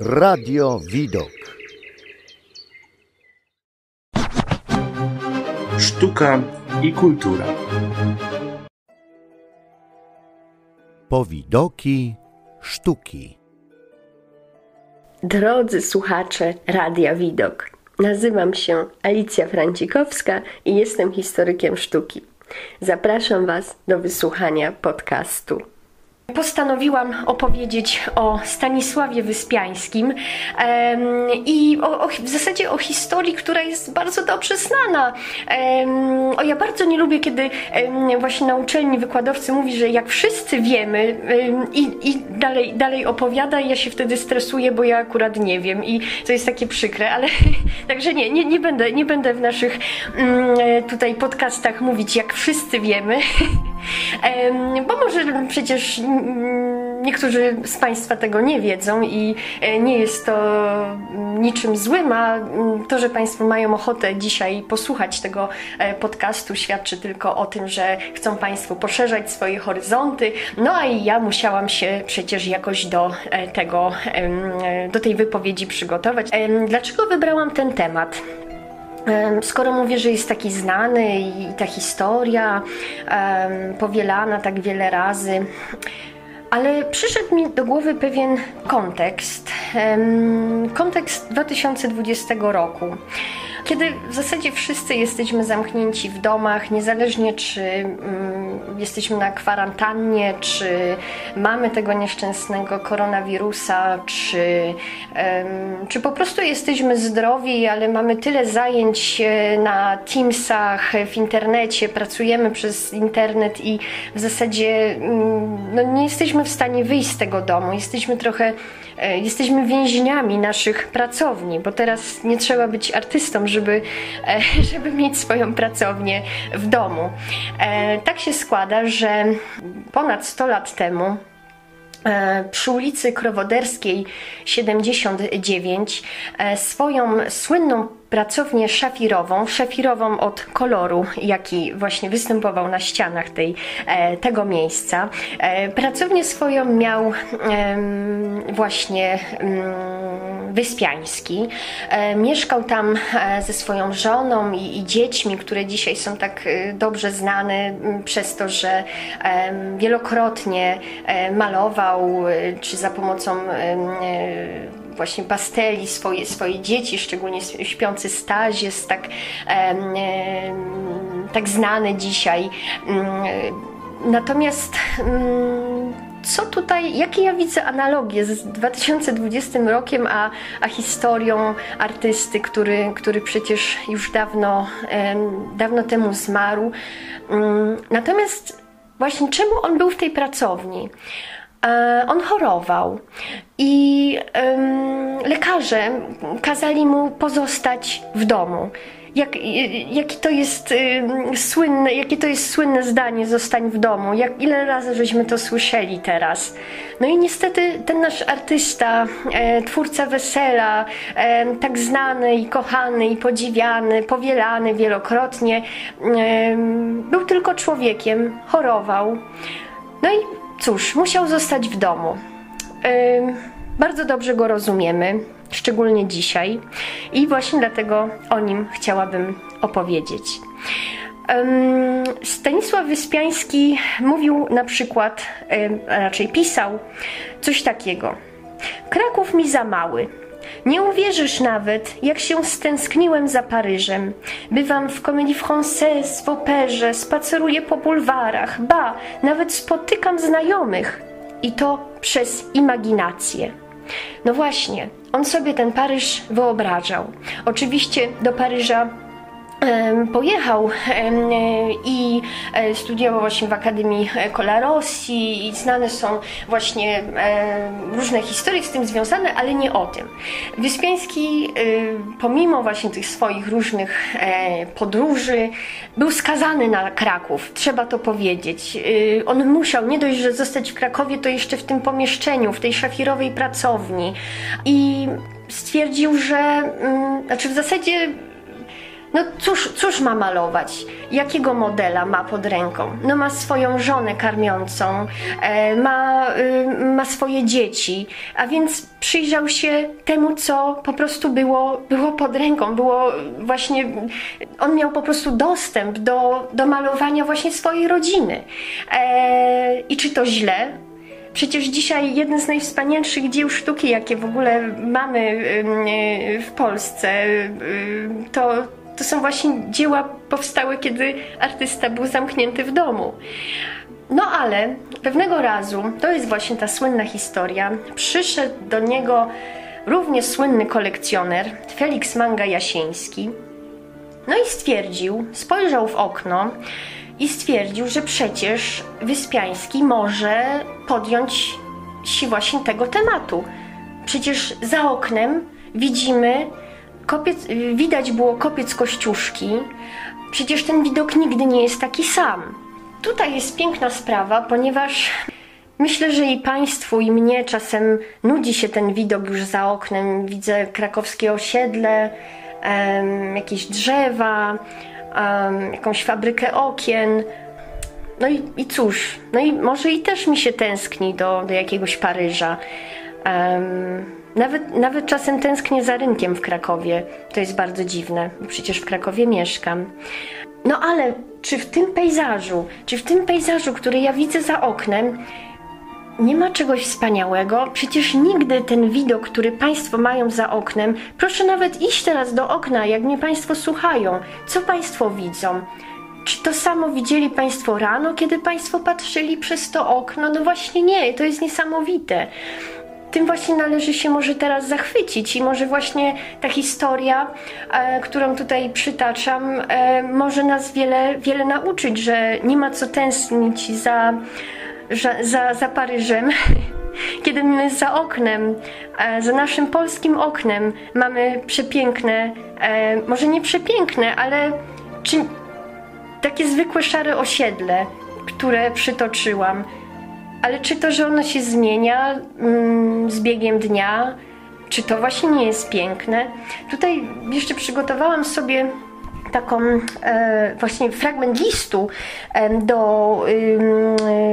Radio Widok. Sztuka i kultura. Powidoki sztuki. Drodzy słuchacze Radia Widok, nazywam się Alicja Francikowska i jestem historykiem sztuki. Zapraszam Was do wysłuchania podcastu. Postanowiłam opowiedzieć o Stanisławie Wyspiańskim i o, o, w zasadzie o historii, która jest bardzo dobrze znana. O, ja bardzo nie lubię, kiedy właśnie na uczelni wykładowcy mówi, że jak wszyscy wiemy em, i, i dalej, dalej opowiada ja się wtedy stresuję, bo ja akurat nie wiem i to jest takie przykre, ale także nie, nie, nie, będę, nie będę w naszych tutaj podcastach mówić, jak wszyscy wiemy, em, bo może przecież niektórzy z Państwa tego nie wiedzą i e, nie jest to niczym złym, a to, że Państwo mają ochotę dzisiaj posłuchać tego e, podcastu, świadczy tylko o tym, że chcą Państwo poszerzać swoje horyzonty. No a i ja musiałam się przecież jakoś do e, tego, do tej wypowiedzi przygotować. Dlaczego wybrałam ten temat? Skoro mówię, że jest taki znany i ta historia powielana tak wiele razy, ale przyszedł mi do głowy pewien kontekst, kontekst 2020 roku kiedy w zasadzie wszyscy jesteśmy zamknięci w domach, niezależnie czy mm, jesteśmy na kwarantannie, czy mamy tego nieszczęsnego koronawirusa, czy, czy po prostu jesteśmy zdrowi, ale mamy tyle zajęć e, na Teamsach, w internecie, pracujemy przez internet i w zasadzie mm, no, nie jesteśmy w stanie wyjść z tego domu. Jesteśmy trochę jesteśmy więźniami naszych pracowni, bo teraz nie trzeba być artystą, żeby, e, żeby mieć swoją pracownię w domu. E, tak się składa, że ponad 100 lat temu przy ulicy Krowoderskiej 79 swoją słynną pracownię szafirową, szafirową od koloru, jaki właśnie występował na ścianach tej, e, tego miejsca. E, pracownię swoją miał właśnie mm, Wyspiański. E, mieszkał tam ze swoją żoną i, i dziećmi, które dzisiaj są tak dobrze znane przez to, że wielokrotnie malował, czy za pomocą właśnie pasteli swoje, swoje dzieci, szczególnie śpiący Staś jest tak, tak znany dzisiaj. Mm, natomiast mm, co tutaj, jakie ja widzę analogie z 2020 rokiem, a, a historią artysty, który, który przecież już dawno, dawno temu zmarł. Mm, natomiast właśnie czemu on był w tej pracowni? E, on chorował i lekarze kazali mu pozostać w domu. Jak, jaki to jest słynne, jakie to jest słynne zdanie zostań w domu. Jak, ile razy żeśmy to słyszeli teraz. No i niestety ten nasz artysta, e, twórca wesela, e, tak znany i kochany i podziwiany, powielany wielokrotnie, e, był tylko człowiekiem, chorował. No i cóż, musiał zostać w domu. Yy, bardzo dobrze go rozumiemy, szczególnie dzisiaj, i właśnie dlatego o nim chciałabym opowiedzieć. Stanisław Wyspiański mówił na przykład, a raczej pisał coś takiego. Kraków mi za mały, nie uwierzysz nawet, jak się stęskniłem za Paryżem. Bywam w Comédie Française, w operze, spaceruję po bulwarach, ba, nawet spotykam znajomych. I to przez imaginację. No właśnie, on sobie ten Paryż wyobrażał. Oczywiście do Paryża pojechał i e, studiował właśnie w Akademii Colarossi i znane są właśnie różne historie z tym związane, ale nie o tym. Wyspiański pomimo właśnie tych swoich różnych e, podróży był skazany na Kraków, trzeba to powiedzieć. On musiał nie dość, że zostać w Krakowie, to jeszcze w tym pomieszczeniu, w tej szafirowej pracowni i stwierdził, że mm, znaczy w zasadzie no cóż, cóż ma malować? Jakiego modela ma pod ręką? No ma swoją żonę karmiącą, e, ma, y, ma swoje dzieci, a więc przyjrzał się temu, co po prostu było, było pod ręką, było właśnie, on miał po prostu dostęp do, do malowania właśnie swojej rodziny. E, I czy to źle? Przecież dzisiaj jeden z najwspanialszych dzieł sztuki, jakie w ogóle mamy w Polsce, to, to są właśnie dzieła powstałe, kiedy artysta był zamknięty w domu. No ale pewnego razu, to jest właśnie ta słynna historia, przyszedł do niego równie słynny kolekcjoner Felix Manga Jasiński. No i stwierdził, spojrzał w okno i stwierdził, że przecież Wyspiański może podjąć się właśnie tego tematu. Przecież za oknem widzimy, kopiec, widać było kopiec Kościuszki. Przecież ten widok nigdy nie jest taki sam. Tutaj jest piękna sprawa, ponieważ myślę, że i Państwu, i mnie czasem nudzi się ten widok już za oknem. Widzę krakowskie osiedle, jakieś drzewa, jakąś fabrykę okien. No i, i cóż, no i może i też mi się tęskni do, do jakiegoś Paryża. Um, nawet, nawet czasem tęsknię za rynkiem w Krakowie. To jest bardzo dziwne, bo przecież w Krakowie mieszkam. No ale czy w tym pejzażu, czy w tym pejzażu, który ja widzę za oknem, nie ma czegoś wspaniałego? Przecież nigdy ten widok, który Państwo mają za oknem, proszę nawet iść teraz do okna, jak mnie Państwo słuchają. Co Państwo widzą? Czy to samo widzieli Państwo rano, kiedy Państwo patrzyli przez to okno? No właśnie nie, to jest niesamowite tym właśnie należy się może teraz zachwycić i może właśnie ta historia, e, którą tutaj przytaczam, e, może nas wiele, wiele nauczyć, że nie ma co tęsknić za, za, za Paryżem. Kiedy my za oknem, e, za naszym polskim oknem mamy przepiękne, e, może nie przepiękne, ale takie zwykłe szare osiedle, które przytoczyłam, ale czy to, że ono się zmienia mm, z biegiem dnia, czy to właśnie nie jest piękne? Tutaj jeszcze przygotowałam sobie taką e, właśnie fragment listu e, do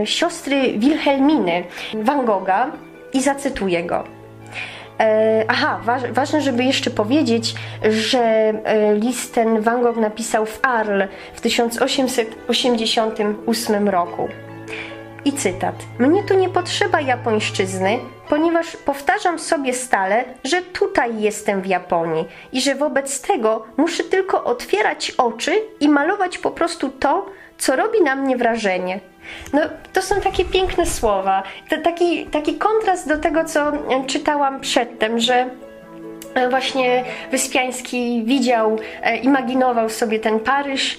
e, siostry Wilhelminy Van Gogha i zacytuję go. E, aha, ważne, żeby jeszcze powiedzieć, że e, list ten Van Gogh napisał w Arles w 1888 roku. I cytat. Mnie tu nie potrzeba japońszczyzny, ponieważ powtarzam sobie stale, że tutaj jestem w Japonii i że wobec tego muszę tylko otwierać oczy i malować po prostu to, co robi na mnie wrażenie. No, to są takie piękne słowa. To taki, taki kontrast do tego, co czytałam przedtem, że właśnie Wyspiański widział, e, imaginował sobie ten Paryż.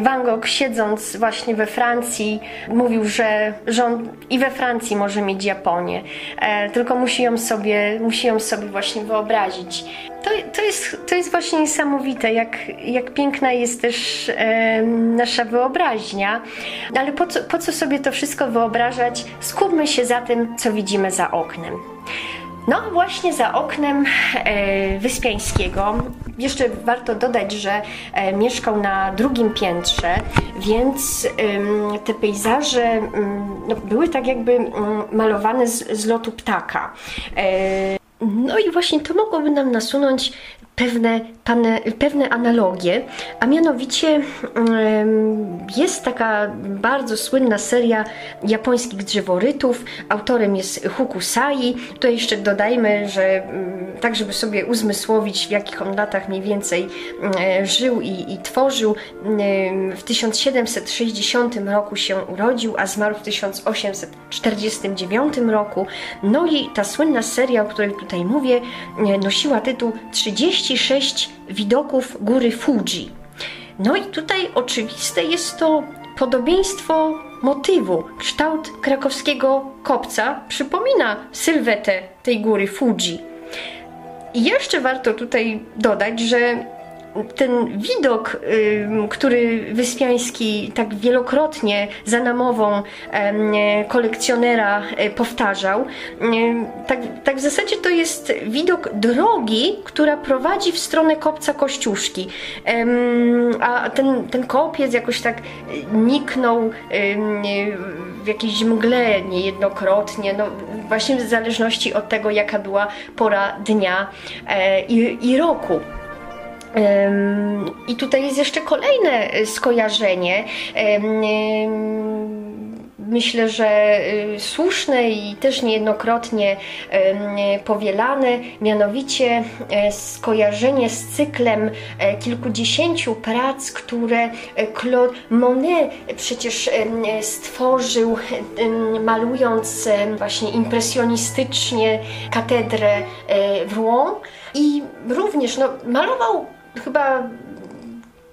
Van Gogh siedząc właśnie we Francji mówił, że, on i we Francji może mieć Japonię, e, tylko musi ją sobie, musi ją sobie właśnie wyobrazić. To, to, jest, to jest właśnie niesamowite, jak, jak piękna jest też e, nasza wyobraźnia, ale po co, po co sobie to wszystko wyobrażać? Skupmy się za tym, co widzimy za oknem. No, właśnie za oknem e, Wyspiańskiego. Jeszcze warto dodać, że e, mieszkał na drugim piętrze, więc te pejzaże no, były tak jakby malowane z, z lotu ptaka. E, no i właśnie to mogłoby nam nasunąć pewne, pane, pewne analogie, a mianowicie jest taka bardzo słynna seria japońskich drzeworytów. Autorem jest Hukusai. To jeszcze dodajmy, że tak, żeby sobie uzmysłowić, w jakich on latach mniej więcej żył i, i tworzył. W 1760 roku się urodził, a zmarł w 1849 roku. No i ta słynna seria, o której tutaj mówię, nosiła tytuł 30 36 widoków góry Fuji. No i tutaj oczywiste jest to podobieństwo motywu. Kształt krakowskiego kopca przypomina sylwetę tej góry Fuji. I jeszcze warto tutaj dodać, że ten widok, który Wyspiański tak wielokrotnie za namową kolekcjonera e, powtarzał, tak, tak w zasadzie to jest widok drogi, która prowadzi w stronę kopca Kościuszki. A ten, ten kopiec jakoś tak niknął w jakiejś mgle niejednokrotnie, no właśnie w zależności od tego, jaka była pora dnia e, i, i roku. I tutaj jest jeszcze kolejne skojarzenie. Myślę, że y, słuszne i też niejednokrotnie powielane, mianowicie e, skojarzenie z cyklem e, kilkudziesięciu prac, które e, Claude Monet przecież stworzył, malując właśnie impresjonistycznie katedrę w Rouen. I również no, malował chyba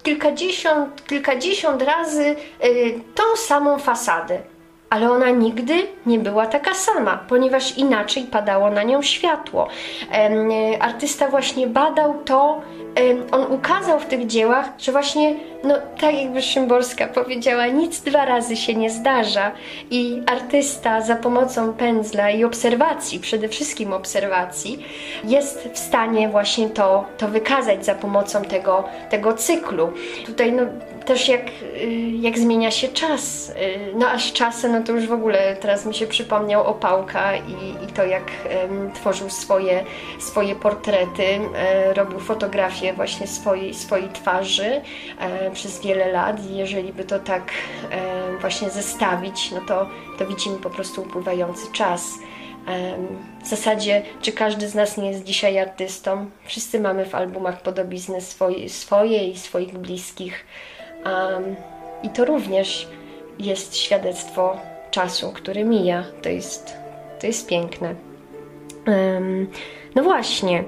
kilkadziesiąt, kilkadziesiąt razy tą samą fasadę ale ona nigdy nie była taka sama, ponieważ inaczej padało na nią światło. Artysta właśnie badał to, on ukazał w tych dziełach, że właśnie, no tak jakby Szymborska powiedziała, nic dwa razy się nie zdarza i artysta za pomocą pędzla i obserwacji, przede wszystkim obserwacji, jest w stanie właśnie to, to wykazać za pomocą tego, tego cyklu. Tutaj no, też jak, y, jak zmienia się czas. Y, no a z czasem, no to już w ogóle teraz mi się przypomniał Opałka i, i to jak um, tworzył swoje, swoje portrety, robił fotografię właśnie swojej, swojej twarzy przez wiele lat i jeżeli by to tak właśnie zestawić, no to, to widzimy po prostu upływający czas. W zasadzie, czy każdy z nas nie jest dzisiaj artystą? Wszyscy mamy w albumach podobizny swoje, swoje i swoich bliskich. Um, I to również jest świadectwo czasu, który mija. To jest, to jest piękne. Um, no właśnie,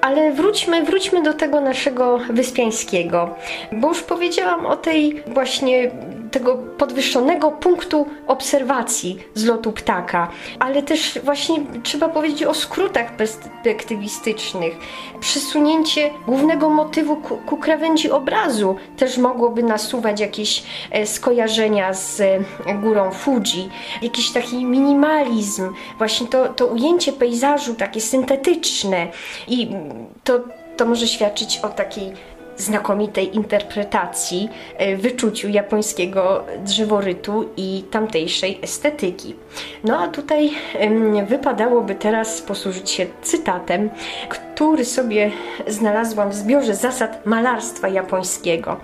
ale wróćmy, wróćmy do tego naszego Wyspiańskiego, bo już powiedziałam o tej właśnie tego podwyższonego punktu obserwacji z lotu ptaka, ale też właśnie trzeba powiedzieć o skrótach perspektywistycznych. Przesunięcie głównego motywu ku, ku krawędzi obrazu też mogłoby nasuwać jakieś e, skojarzenia z e, górą Fuji, jakiś taki minimalizm, właśnie to, to ujęcie pejzażu takie syntetyczne i to, to może świadczyć o takiej znakomitej interpretacji, e, wyczuciu japońskiego drzeworytu i tamtejszej estetyki. No a tutaj wypadałoby teraz posłużyć się cytatem, który sobie znalazłam w zbiorze zasad malarstwa japońskiego.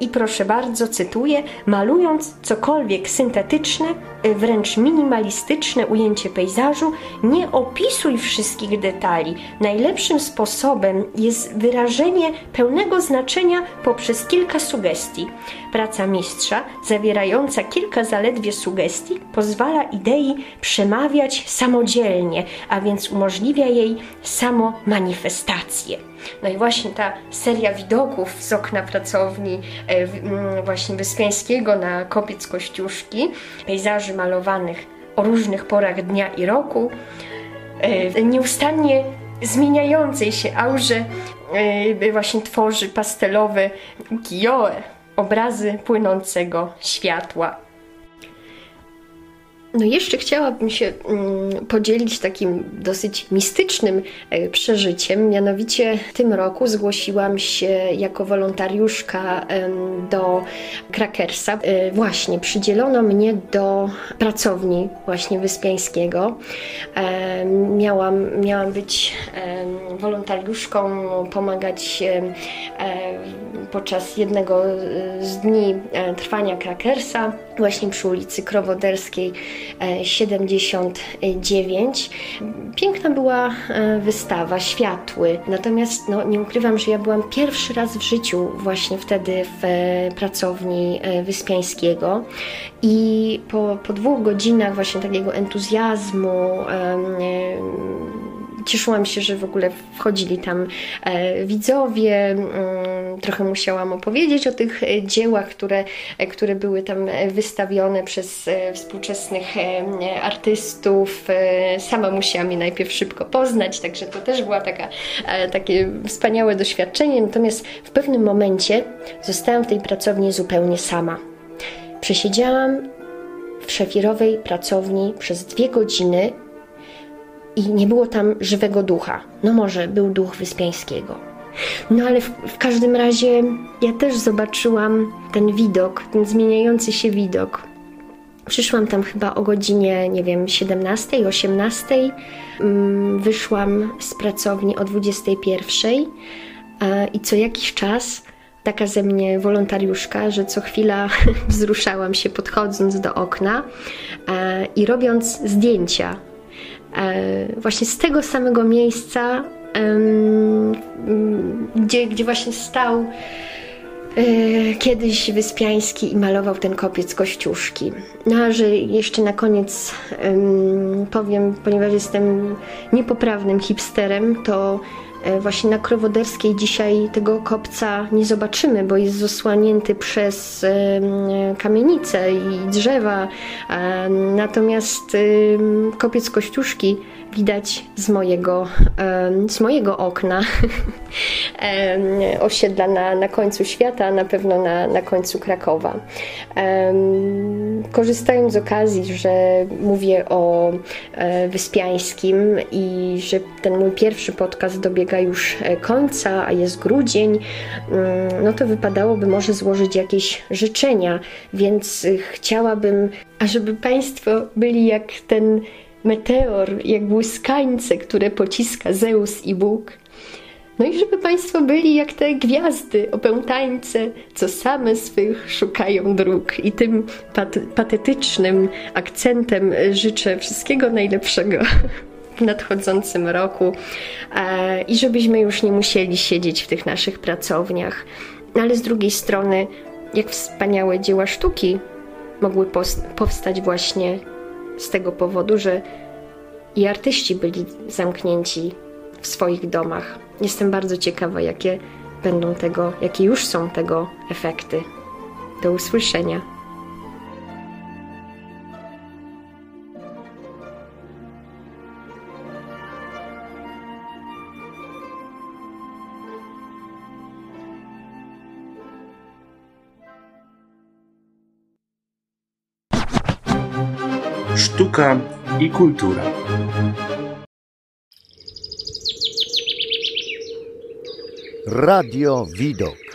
I proszę bardzo, cytuję: Malując cokolwiek syntetyczne, wręcz minimalistyczne ujęcie pejzażu, nie opisuj wszystkich detali. Najlepszym sposobem jest wyrażenie pełnego znaczenia poprzez kilka sugestii. Praca mistrza, zawierająca kilka zaledwie sugestii, pozwala idei przemawiać samodzielnie, a więc umożliwia jej samo manifestację. No i właśnie ta seria widoków z okna pracowni e, właśnie Wyspiańskiego na kopiec Kościuszki, pejzaży malowanych o różnych porach dnia i roku, e, nieustannie zmieniającej się aurze e, właśnie tworzy pastelowe ukiyo obrazy płynącego światła. No jeszcze chciałabym się mm, podzielić takim dosyć mistycznym e, przeżyciem. Mianowicie w tym roku zgłosiłam się jako wolontariuszka do Krakersa. E, właśnie przydzielono mnie do pracowni właśnie Wyspiańskiego. E, miałam, miałam być wolontariuszką, pomagać podczas jednego z dni trwania Krakersa właśnie przy ulicy Krowoderskiej 79. Piękna była e, wystawa, światły, natomiast no, nie ukrywam, że ja byłam pierwszy raz w życiu właśnie wtedy w e, pracowni e, Wyspiańskiego i po, po dwóch godzinach właśnie takiego entuzjazmu, cieszyłam się, że w ogóle wchodzili tam e, widzowie. Mm, trochę musiałam opowiedzieć o tych e, dziełach, które, e, które były tam wystawione przez współczesnych artystów. Sama musiałam je najpierw szybko poznać, także to też była taka, takie wspaniałe doświadczenie. Natomiast w pewnym momencie zostałam w tej pracowni zupełnie sama. Przesiedziałam w szefirowej pracowni przez dwie godziny i nie było tam żywego ducha. No może był duch Wyspiańskiego. No ale w, w, każdym razie ja też zobaczyłam ten widok, ten zmieniający się widok. Przyszłam tam chyba o godzinie, nie wiem, 17, 18. Mm, Wyszłam z pracowni o 21. e, I co jakiś czas taka ze mnie wolontariuszka, że co chwila wzruszałam się podchodząc do okna e, i robiąc zdjęcia. E, Właśnie z tego samego miejsca, gdzie, gdzie właśnie stał E, Kiedyś Wyspiański i malował ten kopiec Kościuszki. No a że jeszcze na koniec em, powiem, ponieważ jestem niepoprawnym hipsterem, to właśnie na Krowoderskiej dzisiaj tego kopca nie zobaczymy, bo jest zasłanięty przez kamienice i drzewa. E, Natomiast kopiec Kościuszki widać z mojego, z mojego okna osiedla na, na końcu świata, na pewno na, na końcu Krakowa. Korzystając z okazji, że mówię o e, Wyspiańskim i że ten mój pierwszy podcast dobiega już e, końca, a jest grudzień, mm, no to wypadałoby może złożyć jakieś życzenia, więc y, chciałabym, ażeby Państwo byli jak ten meteor, jak błyskańce, które pociska Zeus i Bóg. No i żeby Państwo byli jak te gwiazdy opętańce, co same swych szukają dróg. I tym pat- patetycznym akcentem życzę wszystkiego najlepszego w nadchodzącym roku e, i żebyśmy już nie musieli siedzieć w tych naszych pracowniach. No ale z drugiej strony, jak wspaniałe dzieła sztuki mogły powstać właśnie z tego powodu, że i artyści byli zamknięci w swoich domach. Jestem bardzo ciekawa, jakie będą tego, jakie już są tego efekty. Do usłyszenia. Sztuka i kultura. Radio Widok.